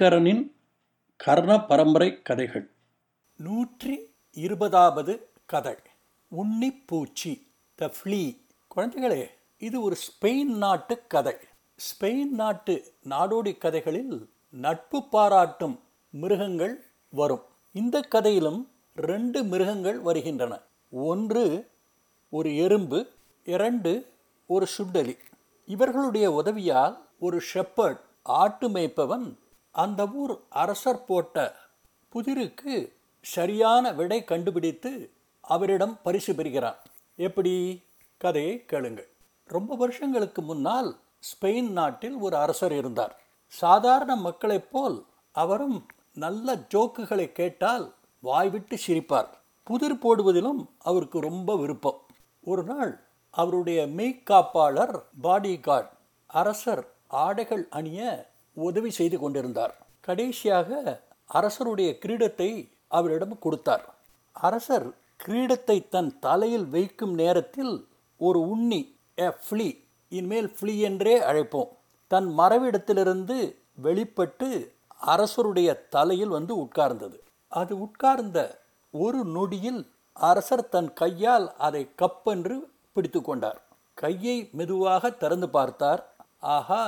ஐங்கரனின் கர்ண பரம்பரை கதைகள். நூற்றி இருபதாவது கதை. உன்னிப்பூச்சி த ஃப்ளீ. குழந்தைகளே இது ஒரு ஸ்பெயின் நாட்டு கதை. ஸ்பெயின் நாட்டு நாடோடி கதைகளில் நட்பு பாராட்டும் மிருகங்கள் வரும். இந்த கதையிலும் ரெண்டு மிருகங்கள் வருகின்றன. ஒன்று ஒரு எறும்பு இரண்டு ஒரு சுண்டலி. இவர்களுடைய உதவியால் ஒரு ஷெப்பர்ட் ஆட்டு மேய்ப்பவன் அந்த ஊர் அரசர் போட்ட புதிருக்கு சரியான விடை கண்டுபிடித்து அவரிடம் பரிசு பெறுகிறான். எப்படி? கதையை கேளுங்கள். ரொம்ப வருஷங்களுக்கு முன்னால் ஸ்பெயின் நாட்டில் ஒரு அரசர் இருந்தார். சாதாரண மக்களைப் போல் அவரும் நல்ல ஜோக்குகளை கேட்டால் வாய்விட்டு சிரிப்பார். புதிர் போடுவதிலும் அவருக்கு ரொம்ப விருப்பம். ஒரு நாள் அவருடைய மெய்காப்பாளர் பாடி கார்டு அரசர் ஆடைகள் அணிய உதவி செய்து கொண்டிருந்தார். கடைசியாக அரசருடைய கிரீடத்தை அவரிடம் கொடுத்தார். அரசர் கிரீடத்தை தன் தலையில் வைக்கும் நேரத்தில் ஒரு உண்ணி எ ஃப்ளி இனிமேல் ஃப்ளி என்றே அழைப்போம். தன் மறைவிடத்திலிருந்து வெளிப்பட்டு அரசருடைய தலையில் வந்து உட்கார்ந்தது. அது உட்கார்ந்த ஒரு நொடியில் அரசர் தன் கையால் அதை கப்பென்று பிடித்து கொண்டார். கையை மெதுவாக திறந்து பார்த்தார். ஆஹா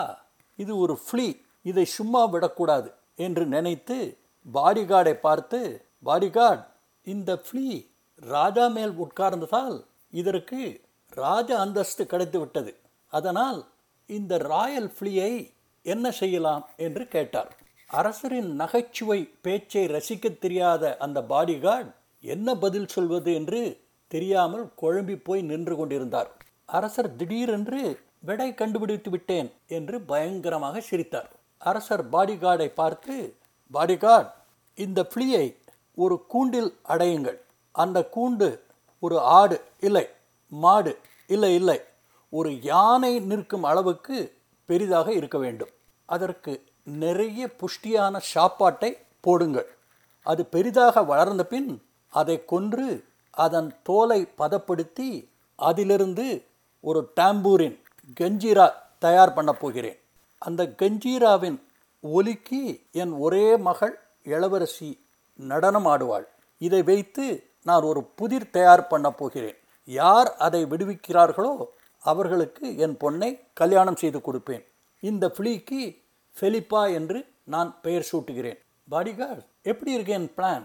இது ஒரு ஃப்ளீ இதை சும்மா விடக்கூடாது என்று நினைத்து பாடிகார்டை பார்த்து பாடிகார்ட் இந்த ஃப்ளீ ராஜா மேல் உட்கார்ந்ததால் இதற்கு ராஜ அந்தஸ்து கிடைத்து விட்டது. அதனால் இந்த ராயல் ஃப்ளீயை என்ன செய்யலாம்? என்று கேட்டார். அரசரின் நகைச்சுவை பேச்சை ரசிக்க தெரியாத அந்த பாடிகார்டு என்ன பதில் சொல்வது என்று தெரியாமல் குழம்பி போய் நின்று கொண்டிருந்தார். அரசர் திடீரென்று விடை கண்டுபிடித்து விட்டேன் என்று பயங்கரமாக சிரித்தார். அரசர் பாடிகார்டை பார்த்து பாடிகார்ட் இந்த ஃப்ளீயை ஒரு கூண்டில் அடையுங்கள். அந்த கூண்டு ஒரு ஆடு இல்லை மாடு இல்லை இல்லை. ஒரு யானை நிற்கும் அளவுக்கு பெரிதாக இருக்க வேண்டும். அதற்கு நிறைய புஷ்டியான சாப்பாட்டை போடுங்கள். அது பெரிதாக வளர்ந்த பின் அதை கொன்று அதன் தோலை பதப்படுத்தி அதிலிருந்து ஒரு டாம்பூரின் கெஞ்சிரா தயார் பண்ண போகிறேன். அந்த கஞ்சீராவின் ஒலிக்கு என் ஒரே மகள் இளவரசி நடனம் ஆடுவாள். இதை வைத்து நான் ஒரு புதிர் தயார் பண்ண போகிறேன். யார் அதை விடுவிக்கிறார்களோ அவர்களுக்கு என் பொண்ணை கல்யாணம் செய்து கொடுப்பேன். இந்த ஃப்ளீக்கு ஃபெலிப்பா என்று நான் பெயர் சூட்டுகிறேன். பாடிகார்ட் எப்படி இருக்கு என் பிளான்?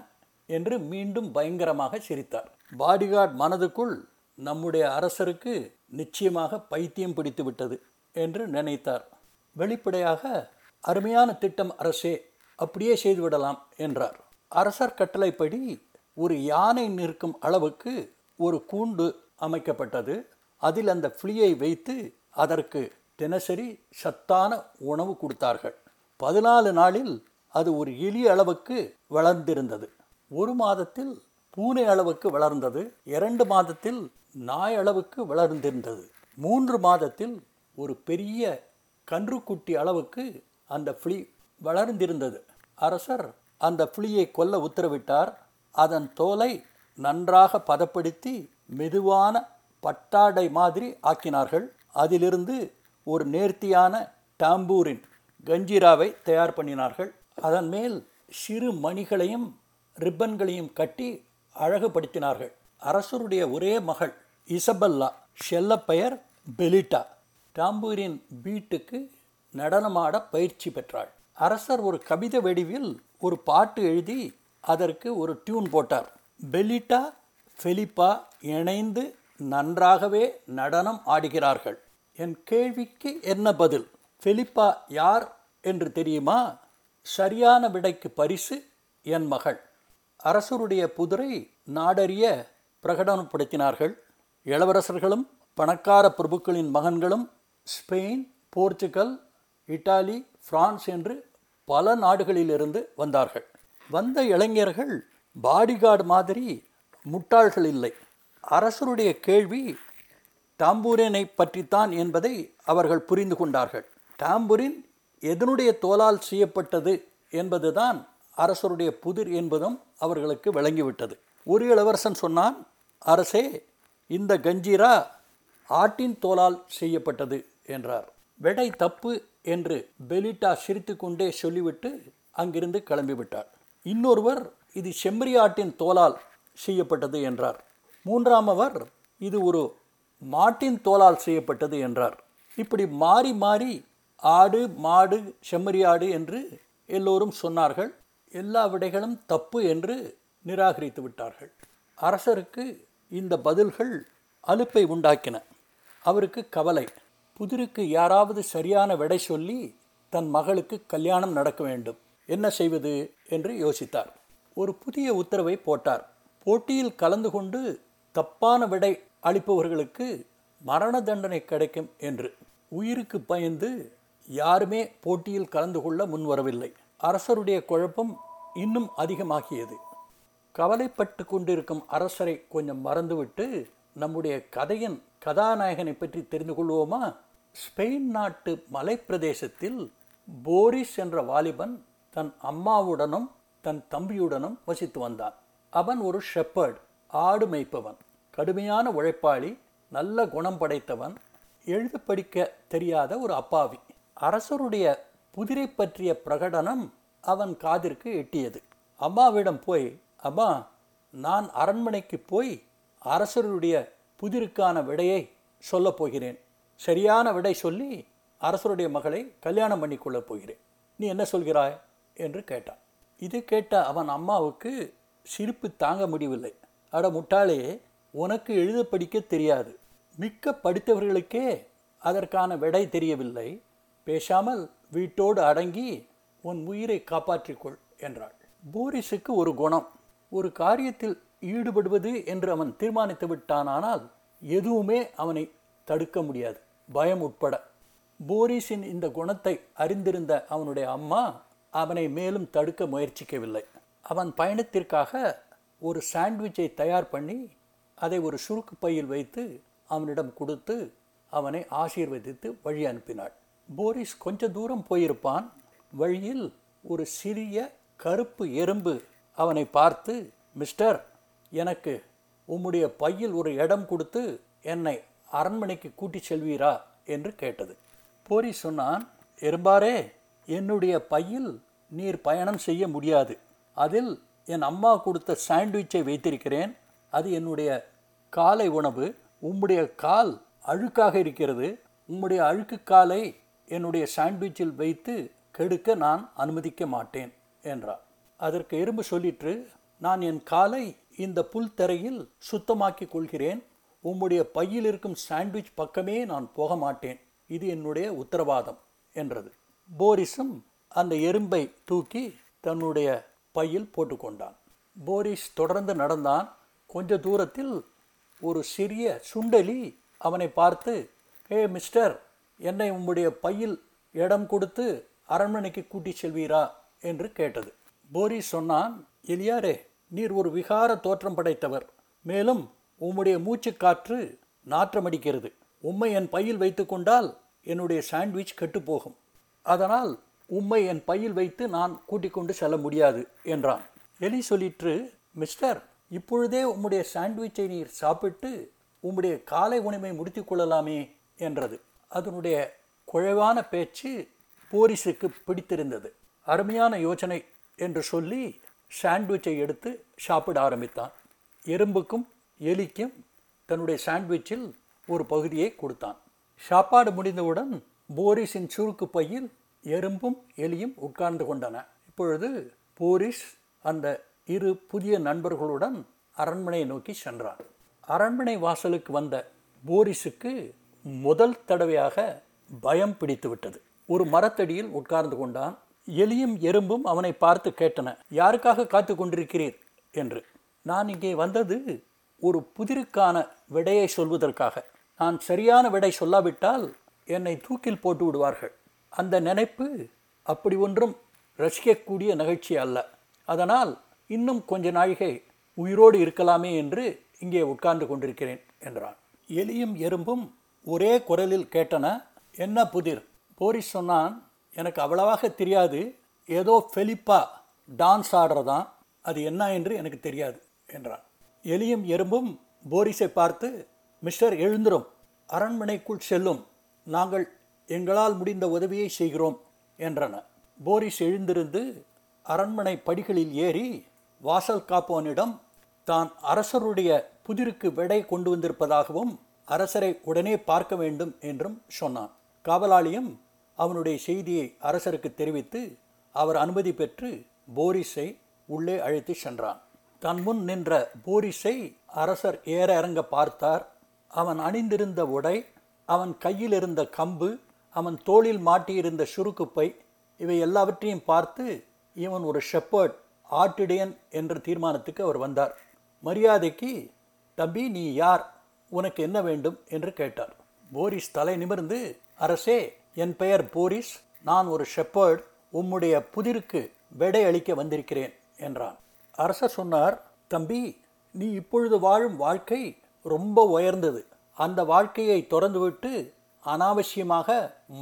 என்று மீண்டும் பயங்கரமாக சிரித்தார். பாடிகார்ட் மனதுக்குள் நம்முடைய அரசருக்கு நிச்சயமாக பைத்தியம் பிடித்து விட்டது என்று நினைத்தார். வெளிப்படையாக அருமையான திட்டம் அரசே அப்படியே செய்துவிடலாம் என்றார். அரசர் கட்டளைப்படி ஒரு யானை நிற்கும் அளவுக்கு ஒரு கூண்டு அமைக்கப்பட்டது. அதில் அந்த புளியை வைத்து அதற்கு தினசரி சத்தான உணவு கொடுத்தார்கள். பதினாலு நாளில் அது ஒரு எலி அளவுக்கு வளர்ந்திருந்தது. ஒரு மாதத்தில் பூனை அளவுக்கு வளர்ந்தது. இரண்டு மாதத்தில் நாய் அளவுக்கு வளர்ந்திருந்தது. மூன்று மாதத்தில் ஒரு பெரிய கன்றுக்குட்டி அளவுக்கு அந்த புலி வளர்ந்திருந்தது. அரசர் அந்த புலியை கொல்ல உத்தரவிட்டார். அதன் தோலை நன்றாக பதப்படுத்தி மெதுவான பட்டாடை மாதிரி ஆக்கினார்கள். அதிலிருந்து ஒரு நேர்த்தியான டாம்பூரின் கஞ்சிராவை தயார் பண்ணினார்கள். அதன் மேல் சிறு மணிகளையும் ரிப்பன்களையும் கட்டி அழகுபடுத்தினார்கள். அரசருடைய ஒரே மகள் இசபல்லா செல்லப்பெயர் பெலிட்டா. டாம்பூரின் பீட்டுக்கு நடனமாட பயிற்சி பெற்றாள். அரசர் ஒரு கவிதை வடிவில் ஒரு பாட்டு எழுதி அதற்கு ஒரு டியூன் போட்டார். பெலிட்டா ஃபெலிப்பா இணைந்து நன்றாகவே நடனம் ஆடுகிறார்கள். என் கேள்விக்கு என்ன பதில்? ஃபெலிப்பா யார் என்று தெரியுமா? சரியான விடைக்கு பரிசு என் மகள். அரசருடைய புதிரை நாடறிய பிரகடனப்படுத்தினார்கள். இளவரசர்களும் பணக்கார பிரபுக்களின் மகன்களும் ஸ்பெயின் போர்ச்சுகல் இட்டாலி பிரான்ஸ் என்று பல நாடுகளிலிருந்து வந்தார்கள். வந்த இளைஞர்கள் பாடிகார்டு மாதிரி முட்டாள்கள் இல்லை. அரசருடைய கேள்வி டாம்பூரினை பற்றித்தான் என்பதை அவர்கள் புரிந்து கொண்டார்கள். டாம்பூரின் எதனுடைய தோலால் செய்யப்பட்டது என்பதுதான் அரசருடைய புதிர் என்பதும் அவர்களுக்கு விளங்கிவிட்டது ஒரு இளவரசன் சொன்னான் அரசே இந்த கஞ்சீரா ஆட்டின் தோலால் செய்யப்பட்டது. என்றார். விடை தப்பு என்று பெலிட்டா சிரித்துக்கொண்டே சொல்லிவிட்டு அங்கிருந்து கிளம்பிவிட்டார். இன்னொருவர் இது செம்மறியாட்டின் தோலால் செய்யப்பட்டது என்றார். மூன்றாமவர் இது ஒரு மாட்டின் தோலால் செய்யப்பட்டது என்றார். இப்படி மாறி மாறி ஆடு மாடு செம்மறியாடு என்று எல்லோரும் சொன்னார்கள். எல்லா விடைகளும் தப்பு என்று நிராகரித்து விட்டார்கள். அரசருக்கு இந்த பதில்கள் அலுப்பை உண்டாக்கின. அவருக்கு கவலை. புதிருக்கு யாராவது சரியான விடை சொல்லி தன் மகளுக்கு கல்யாணம் நடக்க வேண்டும். என்ன செய்வது? என்று யோசித்தார். ஒரு புதிய உத்தரவை போட்டார். போட்டியில் கலந்து கொண்டு தப்பான விடை அளிப்பவர்களுக்கு மரண தண்டனை கிடைக்கும் என்று. உயிருக்கு பயந்து யாருமே போட்டியில் கலந்து கொள்ள முன்வரவில்லை அரசருடைய குழப்பம் இன்னும் அதிகமாகியது. கவலைப்பட்டு கொண்டிருக்கும் அரசரை கொஞ்சம் மறந்துவிட்டு நம்முடைய கதையின் கதாநாயகனை பற்றி தெரிந்து கொள்வோமா? ஸ்பெயின் நாட்டு மலைப்பிரதேசத்தில் போரிஸ் என்ற வாலிபன் தன் அம்மாவுடனும் தன் தம்பியுடனும் வசித்து வந்தான். அவன் ஒரு ஷெப்பர்ட் ஆடு மேய்ப்பவன் கடுமையான உழைப்பாளி நல்ல குணம் படைத்தவன் எழுத படிக்க தெரியாத ஒரு அப்பாவி. அரசருடைய புதிரை பற்றிய பிரகடனம் அவன் காதிற்கு எட்டியது. அம்மாவிடம் போய் அம்மா நான் அரண்மனைக்கு போய் அரசருடைய புதிருக்கான விடையை சொல்லப் போகிறேன். சரியான விடை சொல்லி அரசருடைய மகளை கல்யாணம் பண்ணி கொள்ளப் போகிறேன். நீ என்ன சொல்கிறாய்? என்று கேட்டான். இது கேட்ட அவன் அம்மாவுக்கு சிரிப்பு தாங்க முடியவில்லை. அட முட்டாளே உனக்கு எழுத படிக்க தெரியாது. மிக்க படித்தவர்களுக்கே அதற்கான விடை தெரியவில்லை. பேசாமல் வீட்டோடு அடங்கி உன் உயிரை காப்பாற்றிக்கொள் என்றாள். போரிஸுக்கு ஒரு குணம். ஒரு காரியத்தில் ஈடுபடுவது என்று அவன் தீர்மானித்து விட்டானானால் எதுவுமே அவனை தடுக்க முடியாது. பயம் உட்பட. போரிஸின் இந்த குணத்தை அறிந்திருந்த அவனுடைய அம்மா அவனை மேலும் தடுக்க முயற்சிக்கவில்லை. அவன் பயணத்திற்காக ஒரு சாண்ட்விச்சை தயார் பண்ணி அதை ஒரு சுருக்கு பையில் வைத்து அவனிடம் கொடுத்து அவனை ஆசீர்வதித்து வழி அனுப்பினாள். போரிஸ் கொஞ்ச தூரம் போயிருப்பான். வழியில் ஒரு சிறிய கருப்பு எறும்பு அவனை பார்த்து மிஸ்டர் எனக்கு உம்முடைய பையில் ஒரு இடம் கொடுத்து என்னை அரண்மனைக்கு கூட்டிச் செல்வீரா? என்று கேட்டது. போரி சொன்னான் எறும்பாரே என்னுடைய பையில் நீர் பயணம் செய்ய முடியாது. அதில் என் அம்மா கொடுத்த சாண்ட்விச்சை வைத்திருக்கிறேன். அது என்னுடைய காலை உணவு. உம்முடைய கால் அழுக்காக இருக்கிறது. உம்முடைய அழுக்கு காலை என்னுடைய சாண்ட்விச்சில் வைத்து கெடுக்க நான் அனுமதிக்க மாட்டேன் என்றார் அதற்கு எறும்பு சொல்லிற்று நான் என் காலை இந்த புல் தரையில் சுத்தமாக்கி கொள்கிறேன். உம்முடைய பையில் இருக்கும் சாண்ட்விச் பக்கமே நான் போக மாட்டேன் இது என்னுடைய உத்தரவாதம் என்றது. போரிஸும் அந்த எறும்பை தூக்கி தன்னுடைய பையில் போட்டுக்கொண்டான். போரிஸ் தொடர்ந்து நடந்தான். கொஞ்ச தூரத்தில் ஒரு சிறிய சுண்டலி அவனை பார்த்து ஹே மிஸ்டர் என்னை உம்முடைய பையில் இடம் கொடுத்து அரண்மனைக்கு கூட்டிச் செல்வீரா? என்று கேட்டது. போரிஸ் சொன்னான் எலியாரே நீர் ஒரு விகார தோற்றம் படைத்தவர். மேலும் உம்முடைய மூச்சு காற்று நாற்றமடிக்கிறது. உம்மை என் பையில் வைத்துக்கொண்டால் என்னுடைய சாண்ட்விச் கெட்டுப்போகும். அதனால் உம்மை என் பையில் வைத்து நான் கூட்டிக் கொண்டு செல்ல முடியாது என்றான். எலி சொல்லிற்று மிஸ்டர் இப்பொழுதே உம்முடைய சாண்ட்விச்சை நீர் சாப்பிட்டு உம்முடைய காலை உணவை முடித்துக் கொள்ளலாமே என்றது. அதனுடைய குழைவான பேச்சு போரிஸுக்கு பிடித்திருந்தது. அருமையான யோசனை என்று சொல்லி சாண்ட்விச்சை எடுத்து சாப்பிட ஆரம்பித்தான். எறும்புக்கும் எலிக்கும் தன்னுடைய சாண்ட்விச்சில் ஒரு பகுதியை கொடுத்தான். சாப்பாடு முடிந்தவுடன் போரிஸின் சுருக்கு பையில் எறும்பும் எலியும் உட்கார்ந்து கொண்டன. இப்பொழுது போரிஸ் அந்த இரு புதிய நண்பர்களுடன் அரண்மனையை நோக்கி சென்றான். அரண்மனை வாசலுக்கு வந்த போரிஸுக்கு முதல் தடவையாக பயம் பிடித்து விட்டது. ஒரு மரத்தடியில் உட்கார்ந்து கொண்டான். எலியும் எறும்பும் அவனை பார்த்து கேட்டன யாருக்காக காத்து கொண்டிருக்கிறீர்? என்று. நான் இங்கே வந்தது ஒரு புதிருக்கான விடையை சொல்வதற்காக. நான் சரியான விடை சொல்லாவிட்டால் என்னை தூக்கில் போட்டு விடுவார்கள். அந்த நினைப்பு அப்படி ஒன்றும் ரசிக்கக்கூடிய நிகழ்ச்சி அல்ல. அதனால் இன்னும் கொஞ்ச நாழிகை உயிரோடு இருக்கலாமே என்று இங்கே உட்கார்ந்து கொண்டிருக்கிறேன் என்றான். எலியும் எறும்பும் ஒரே குரலில் கேட்டன என்ன புதிர் போரிஸ் சொன்னான் எனக்கு அவ்வளவாக தெரியாது. ஏதோ ஃபெலிப்பா டான்ஸ் ஆடுறதான். அது என்ன என்று எனக்கு தெரியாது என்றான். எலியும் எறும்பும் போரிஸை பார்த்து மிஸ்டர் எழுந்திரும். அரண்மனைக்குள் செல்லும். நாங்கள் எங்களால் முடிந்த உதவியை செய்கிறோம் என்றன. போரிஸ் எழுந்திருந்து அரண்மனை படிகளில் ஏறி வாசல் காப்போனிடம் தான் அரசருடைய புதிருக்கு விடை கொண்டு வந்திருப்பதாகவும் அரசரை உடனே பார்க்க வேண்டும் என்றும் சொன்னான். காவலாளியும் அவனுடைய செய்தியை அரசருக்கு தெரிவித்து அவர் அனுமதி பெற்று போரிஸை உள்ளே அழைத்து சென்றான். தன் முன் நின்ற போரிஸை அரசர் ஏற இறங்க பார்த்தார். அவன் அணிந்திருந்த உடை அவன் கையில் இருந்த கம்பு அவன் தோளில் மாட்டியிருந்த சுருக்குப்பை இவை எல்லாவற்றையும் பார்த்து இவன் ஒரு ஷெப்பர்ட் ஆட்டிடையன் என்ற தீர்மானத்துக்கு அவர் வந்தார். மரியாதைக்கு தம்பி நீ யார்? உனக்கு என்ன வேண்டும்? என்று கேட்டார். போரிஸ் தலை நிமிர்ந்து அரசே என் பெயர் போரிஸ். நான் ஒரு ஷெப்பர்ட் உம்முடைய புதிருக்கு வெடை அளிக்க வந்திருக்கிறேன் என்றான். அரசர் சொன்னார் தம்பி நீ இப்பொழுது வாழும் வாழ்க்கை ரொம்ப உயர்ந்தது. அந்த வாழ்க்கையை திறந்துவிட்டு அனாவசியமாக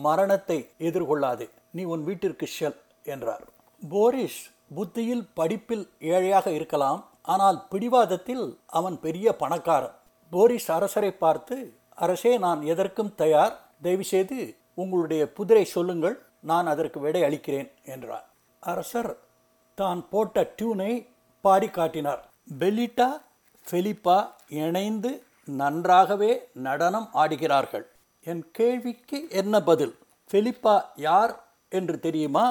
மரணத்தை எதிர்கொள்ளாது. நீ உன் வீட்டிற்கு செல் என்றார். போரிஸ் புத்தியில் படிப்பில் ஏழையாக இருக்கலாம் ஆனால் பிடிவாதத்தில் அவன் பெரிய பணக்காரன். போரிஸ் அரசரை பார்த்து அரசே நான் எதற்கும் தயார். தயவுசெய்து உங்களுடைய புதிரை சொல்லுங்கள். நான் அதற்கு விடை அளிக்கிறேன் என்றார். அரசர் தான் போட்ட டியூனை பாடி காட்டினார். பெலிட்டா ஃபெலிப்பா இணைந்து நன்றாகவே நடனம் ஆடுகிறார்கள். என் கேள்விக்கு என்ன பதில்? ஃபெலிப்பா யார் என்று தெரியுமா?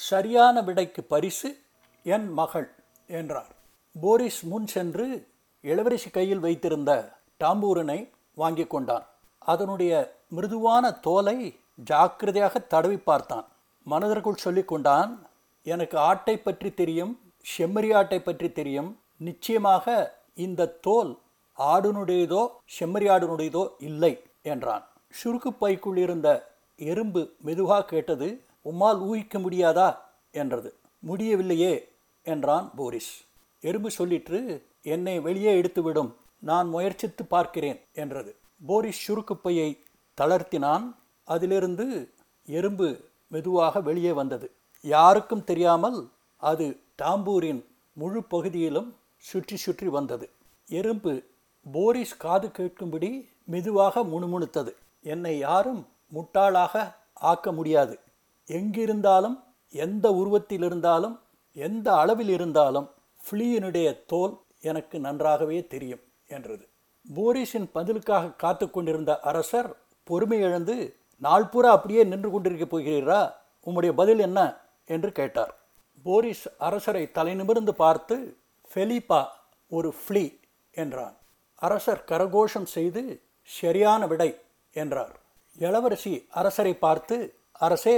சரியான விடைக்கு பரிசு என் மகள் என்றார். போரிஸ் முன் சென்று இளவரசி கையில் வைத்திருந்த டாம்பூரனை வாங்கி கொண்டான். அதனுடைய மிருதுவான தோலை ஜாக்கிரதையாக தடவி பார்த்தான். மனதிற்குள் சொல்லி கொண்டான் எனக்கு ஆட்டை பற்றி தெரியும் செம்மறியாட்டை பற்றி தெரியும். நிச்சயமாக இந்த தோல் ஆடுனுடையதோ செம்மறியாடுனுடையதோ இல்லை என்றான். சுருக்கு பைக்குள் இருந்த எறும்பு மெதுவாக கேட்டது உம்மால் ஊகிக்க முடியாதா? என்றது. முடியவில்லையே என்றான் போரிஸ். எறும்பு சொல்லிற்று என்னை வெளியே எடுத்துவிடும் நான் முயற்சித்து பார்க்கிறேன் என்றது. போரிஸ் சுருக்குப்பையை தளர்த்தினான். அதிலிருந்து எறும்பு மெதுவாக வெளியே வந்தது. யாருக்கும் தெரியாமல் அது டாம்பூரின் முழு பகுதியிலும் சுற்றி சுற்றி வந்தது. எறும்பு போரிஸ் காது கேட்கும்படி மெதுவாக முணுமுணுத்தது. என்னை யாரும் முட்டாளாக ஆக்க முடியாது. எங்கிருந்தாலும் எந்த உருவத்தில் இருந்தாலும் எந்த அளவில் இருந்தாலும் ஃப்ளீயினுடைய தோல் எனக்கு நன்றாகவே தெரியும் என்றது. போரிஸின் பதிலுக்காக காத்து கொண்டிருந்த அரசர் பொறுமை இழந்து நாள்பூரா அப்படியே நின்று கொண்டிருக்க போகிறீரா உம்முடைய பதில் என்ன? என்று கேட்டார். போரிஸ் அரசரை தலை நிமிர்ந்து பார்த்து ஃபெலிப்பா ஒரு ஃப்ளீ என்றான். அரசர் கரகோஷம் செய்து சரியான விடை என்றார். இளவரசி அரசரை பார்த்து அரசே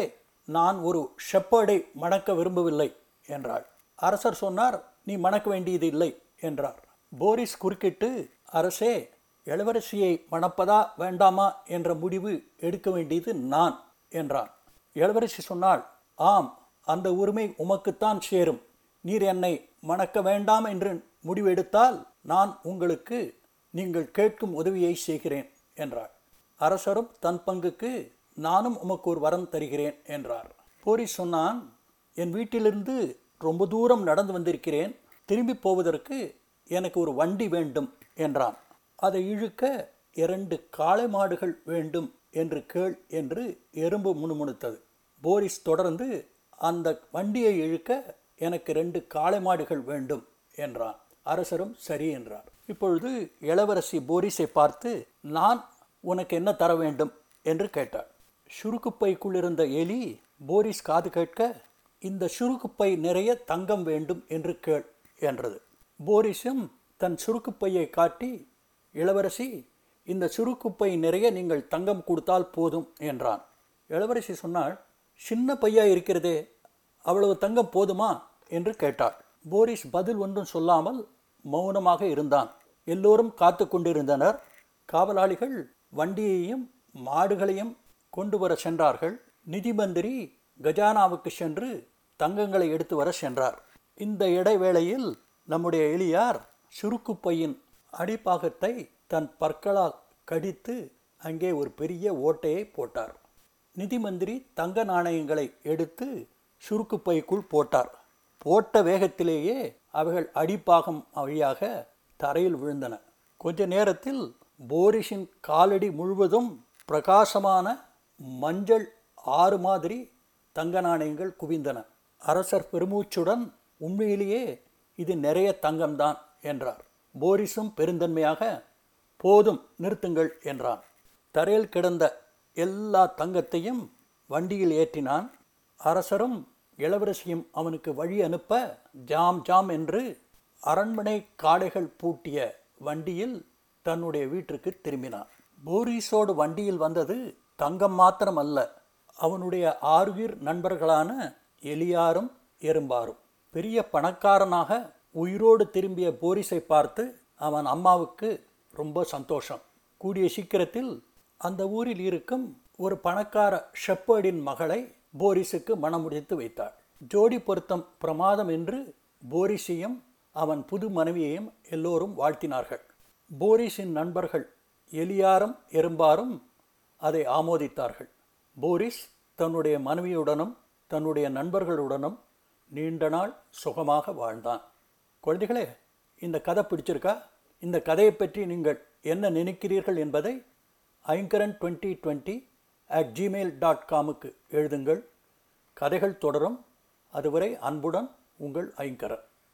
நான் ஒரு ஷெப்பர்டை மணக்க விரும்பவில்லை என்றாள். அரசர் சொன்னார் நீ மணக்க வேண்டியது இல்லை என்றார். போரிஸ் குறுக்கிட்டு அரசே இளவரசியை மணப்பதா வேண்டாமா என்ற முடிவு எடுக்க வேண்டியது நான் என்றான். இளவரசி சொன்னாள் ஆம் அந்த உரிமை உமக்குத்தான் சேரும். நீர் என்னை மணக்க வேண்டாம் என்று முடிவெடுத்தால் நான் உங்களுக்கு நீங்கள் கேட்கும் உதவியை செய்கிறேன் என்றாள் அரசரும் தன் பங்குக்கு நானும் உமக்கு ஒரு வரம் தருகிறேன் என்றார். போரி சொன்னான் என் வீட்டிலிருந்து ரொம்ப தூரம் நடந்து வந்திருக்கிறேன் திரும்பி போவதற்கு எனக்கு ஒரு வண்டி வேண்டும் என்றான். அதை இழுக்க இரண்டு காளை மாடுகள் வேண்டும் என்று கேள் என்று எறும்பு முணுமுணுத்தது. போரிஸ் தொடர்ந்து அந்த வண்டியை இழுக்க எனக்கு ரெண்டு காளை மாடுகள் வேண்டும் என்றான். அரசரும் சரி என்றார். இப்பொழுது இளவரசி போரிஸை பார்த்து நான் உனக்கு என்ன தர வேண்டும்? என்று கேட்டார் சுருக்குப்பைக்குள் இருந்த எலி போரிஸ் காது கேட்க இந்த சுருக்குப்பை நிறைய தங்கம் வேண்டும் என்று கேள் என்றது. போரிஸும் தன் சுருக்குப்பையை காட்டி இளவரசி இந்த சுருக்குப்பை நிறைய நீங்கள் தங்கம் கொடுத்தால் போதும் என்றான். இளவரசி சொன்னாள் சின்ன பையா இருக்கிறதே அவ்வளவு தங்கம் போதுமா? என்று கேட்டாள். போரிஸ் பதில் ஒன்றும் சொல்லாமல் மௌனமாக இருந்தான். எல்லோரும் காத்து கொண்டிருந்தனர். காவலாளிகள் வண்டியையும் மாடுகளையும் கொண்டு வர சென்றார்கள். நிதி மந்திரி கஜானாவுக்கு சென்று தங்கங்களை எடுத்து வர சென்றார். இந்த இடைவேளையில் நம்முடைய எளியார் சுருக்குப்பையின் அடிப்பாகத்தை தன் பற்களால் கடித்து அங்கே ஒரு பெரிய ஓட்டையை போட்டார். நிதி மந்திரி தங்க நாணயங்களை எடுத்து சுருக்குப்பைக்குள் போட்டார். போட்ட வேகத்திலேயே அவைகள் அடிப்பாகம் வழியாக தரையில் விழுந்தன. கொஞ்ச நேரத்தில் போரிஸின் காலடி முழுவதும் பிரகாசமான மஞ்சள் ஆறு மாதிரி தங்க நாணயங்கள் குவிந்தன. அரசர் பெருமூச்சுடன் உண்மையிலேயே இது நிறைய தங்கம்தான் என்றார். போரிஸும் பெருந்தன்மையாக போதும் நிறுத்துங்கள் என்றான். தரையில் கிடந்த எல்லா தங்கத்தையும் வண்டியில் ஏற்றினான். அரசரும் இளவரசியும் அவனுக்கு வழி அனுப்ப ஜாம் ஜாம் என்று அரண்மனை காடைகள் பூட்டிய வண்டியில் தன்னுடைய வீட்டிற்கு திரும்பினான். போரிஸோடு வண்டியில் வந்தது தங்கம் மாத்திரம் அல்ல அவனுடைய ஆறுயிர் நண்பர்களான எலியாரும் எறும்பாரும். பெரிய பணக்காரனாக உயிரோடு திரும்பிய போரிஸை பார்த்து அவன் அம்மாவுக்கு ரொம்ப சந்தோஷம். கூடிய சீக்கிரத்தில் அந்த ஊரில் இருக்கும் ஒரு பணக்கார ஷெப்பர்டின் மகளை போரிஸுக்கு மணமுடித்து வைத்தாள். ஜோடி பொருத்தம் பிரமாதம் என்று போரிஸையும் அவன் புது மனைவியையும் எல்லோரும் வாழ்த்தினார்கள். போரிஸின் நண்பர்கள் எலியாரும் எறும்பாரும் அதை ஆமோதித்தார்கள். போரிஸ் தன்னுடைய மனைவியுடனும் தன்னுடைய நண்பர்களுடனும் நீண்ட நாள் சுகமாக வாழ்ந்தான். குழந்தைகளே இந்த கதை பிடிச்சிருக்கா? இந்த கதையை பற்றி நீங்கள் என்ன நினைக்கிறீர்கள் என்பதை Aingaran twenty twenty at Gmail dot காமுக்கு எழுதுங்கள். கதைகள் தொடரும். அதுவரை அன்புடன் உங்கள் ஐங்கரன்.